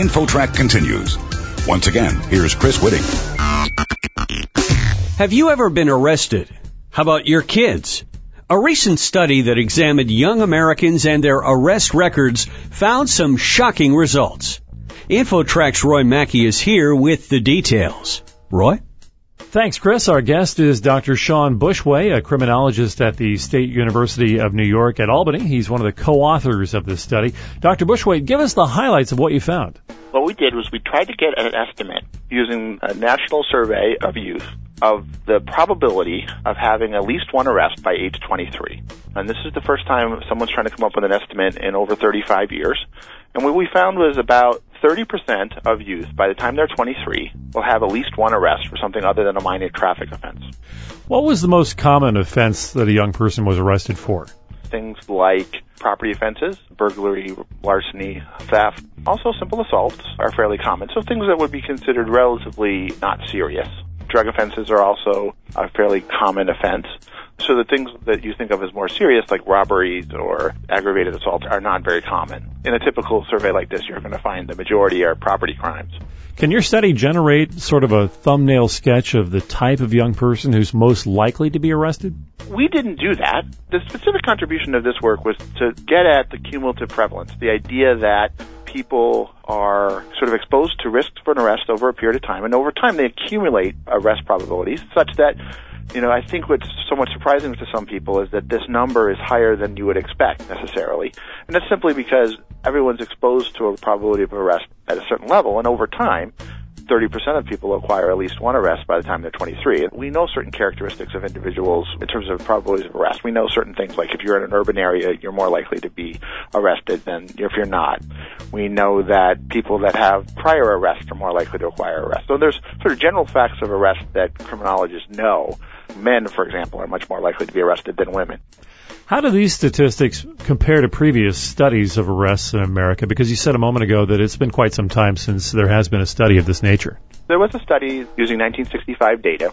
InfoTrack continues. Once again, here's Chris Whitting. Have you ever been arrested? How about your kids? A recent study that examined young Americans and their arrest records found some shocking results. InfoTrack's Roy Mackey is here with the details. Roy? Thanks, Chris. Our guest is Dr. Shawn Bushway, a criminologist at the State University of New York at Albany. He's one of the co-authors of this study. Dr. Bushway, give us the highlights of what you found. What we did was we tried to get an estimate using a national survey of youth of the probability of having at least one arrest by age 23. And this is the first time someone's trying to come up with an estimate in over 35 years. And what we found was about 30% of youth, by the time they're 23, will have at least one arrest for something other than a minor traffic offense. What was the most common offense that a young person was arrested for? Things like property offenses, burglary, larceny, theft. Also, simple assaults are fairly common. So things that would be considered relatively not serious. Drug offenses are also a fairly common offense. So the things that you think of as more serious, like robberies or aggravated assault, are not very common. In a typical survey like this, you're going to find the majority are property crimes. Can your study generate sort of a thumbnail sketch of the type of young person who's most likely to be arrested? We didn't do that. The specific contribution of this work was to get at the cumulative prevalence, the idea that people are sort of exposed to risks for an arrest over a period of time, and over time they accumulate arrest probabilities such that you know, I think what's somewhat surprising to some people is that this number is higher than you would expect necessarily. And that's simply because everyone's exposed to a probability of arrest at a certain level, and over time, 30% of people acquire at least one arrest by the time they're 23. And we know certain characteristics of individuals in terms of probabilities of arrest. We know certain things like if you're in an urban area, you're more likely to be arrested than if you're not. We know that people that have prior arrests are more likely to acquire arrest. So there's sort of general facts of arrest that criminologists know. Men, for example, are much more likely to be arrested than women. How do these statistics compare to previous studies of arrests in America? Because you said a moment ago that it's been quite some time since there has been a study of this nature. There was a study using 1965 data.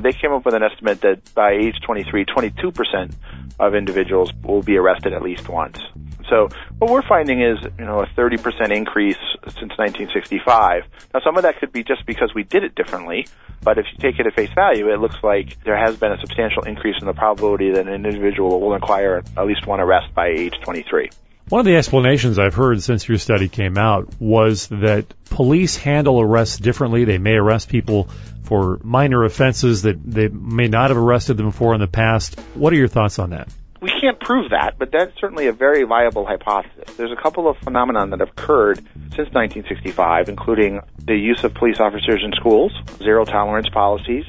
They came up with an estimate that by age 23, 22% of individuals will be arrested at least once. So what we're finding is, you know, a 30% increase since 1965. Now some of that could be just because we did it differently, but if you take it at face value, it looks like there has been a substantial increase in the probability that an individual will acquire at least one arrest by age 23. One of the explanations I've heard since your study came out was that police handle arrests differently. They may arrest people for minor offenses that they may not have arrested them for in the past. What are your thoughts on that? We can't prove that, but that's certainly a very viable hypothesis. There's a couple of phenomena that have occurred since 1965, including the use of police officers in schools, zero tolerance policies,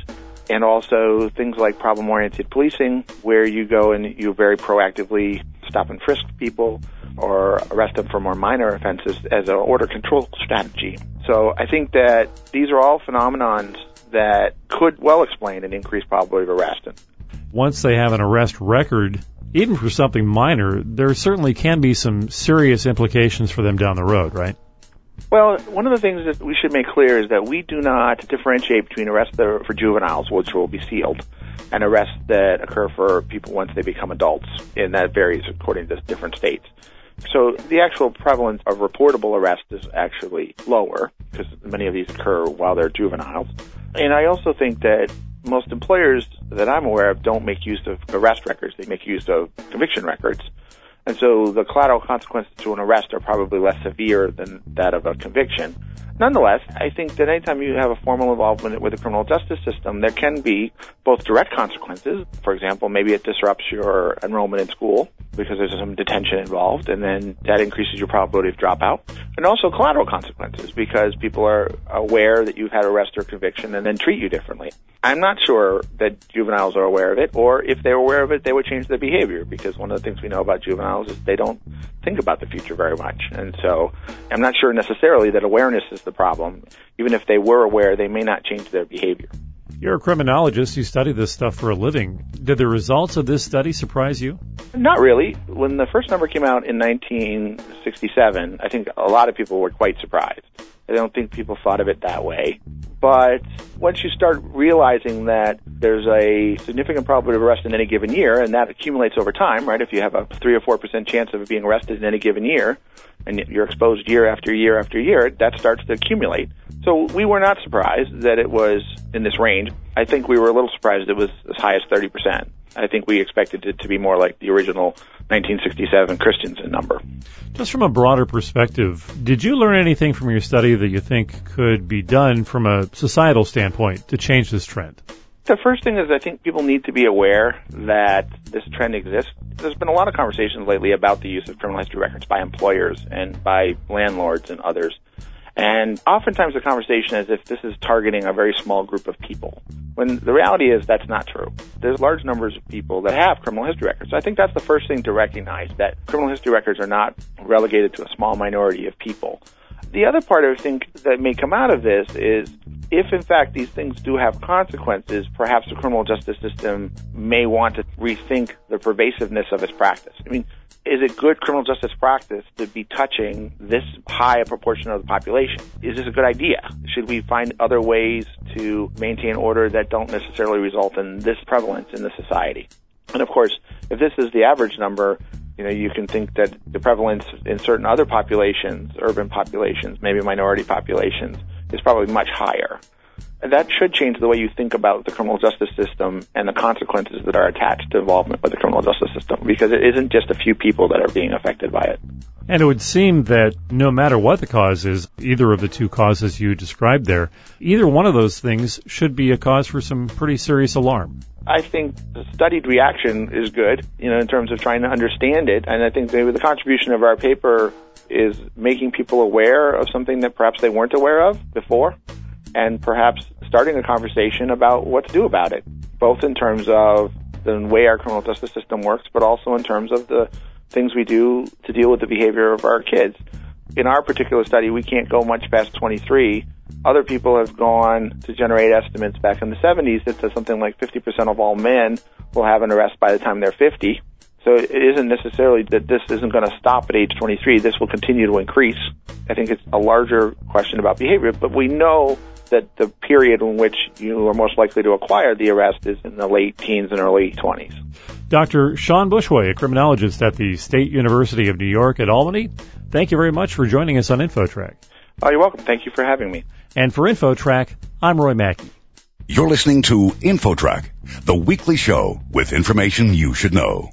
and also things like problem oriented policing, where you go and you very proactively stop and frisk people or arrest them for more minor offenses as an order control strategy. So I think that these are all phenomenons that could well explain an increased probability of arrest. Once they have an arrest record, even for something minor, there certainly can be some serious implications for them down the road, right? Well, one of the things that we should make clear is that we do not differentiate between arrests for juveniles, which will be sealed, and arrests that occur for people once they become adults, and that varies according to different states. So the actual prevalence of reportable arrest is actually lower because many of these occur while they're juveniles. And I also think that most employers that I'm aware of don't make use of arrest records. They make use of conviction records. And so the collateral consequences to an arrest are probably less severe than that of a conviction. Nonetheless, I think that anytime you have a formal involvement with the criminal justice system, there can be both direct consequences. For example, maybe it disrupts your enrollment in school because there's some detention involved, and then that increases your probability of dropout. And also collateral consequences because people are aware that you've had arrest or conviction and then treat you differently. I'm not sure that juveniles are aware of it, or if they're aware of it, they would change their behavior because one of the things we know about juveniles is they don't think about the future very much. And so I'm not sure necessarily that awareness is the problem. Even if they were aware, they may not change their behavior. You're a criminologist. You study this stuff for a living. Did the results of this study surprise you? Not really. When the first number came out in 1967, I think a lot of people were quite surprised. I don't think people thought of it that way. But once you start realizing that there's a significant probability of arrest in any given year, and that accumulates over time, right? If you have a three or four percent chance of being arrested in any given year, and you're exposed year after year after year, that starts to accumulate. So we were not surprised that it was in this range. I think we were a little surprised it was as high as 30%. I think we expected it to be more like the original 1967 Christensen number. Just from a broader perspective, did you learn anything from your study that you think could be done from a societal standpoint to change this trend? The first thing is I think people need to be aware that this trend exists. There's been a lot of conversations lately about the use of criminal history records by employers and by landlords and others. And oftentimes the conversation is if this is targeting a very small group of people. When the reality is that's not true. There's large numbers of people that have criminal history records. I think that's the first thing to recognize that criminal history records are not relegated to a small minority of people. The other part I think that may come out of this is if in fact these things do have consequences, perhaps the criminal justice system may want to rethink the pervasiveness of its practice. I mean, is it good criminal justice practice to be touching this high a proportion of the population? Is this a good idea? Should we find other ways to maintain order that don't necessarily result in this prevalence in the society? And of course, if this is the average number, you know, you can think that the prevalence in certain other populations, urban populations, maybe minority populations, is probably much higher. And that should change the way you think about the criminal justice system and the consequences that are attached to involvement with the criminal justice system because it isn't just a few people that are being affected by it. And it would seem that no matter what the cause is, either of the two causes you described there, either one of those things should be a cause for some pretty serious alarm. I think the studied reaction is good, you know, in terms of trying to understand it. And I think maybe the contribution of our paper is making people aware of something that perhaps they weren't aware of before and perhaps starting a conversation about what to do about it, both in terms of the way our criminal justice system works, but also in terms of the things we do to deal with the behavior of our kids. In our particular study, we can't go much past 23. Other people have gone to generate estimates back in the 70s that says something like 50% of all men will have an arrest by the time they're 50. So it isn't necessarily that this isn't going to stop at age 23. This will continue to increase. I think it's a larger question about behavior, but we know that the period in which you are most likely to acquire the arrest is in the late teens and early 20s. Dr. Shawn Bushway, a criminologist at the State University of New York at Albany, thank you very much for joining us on InfoTrack. Oh, you're welcome. Thank you for having me. And for InfoTrack, I'm Roy Mackey. You're listening to InfoTrack, the weekly show with information you should know.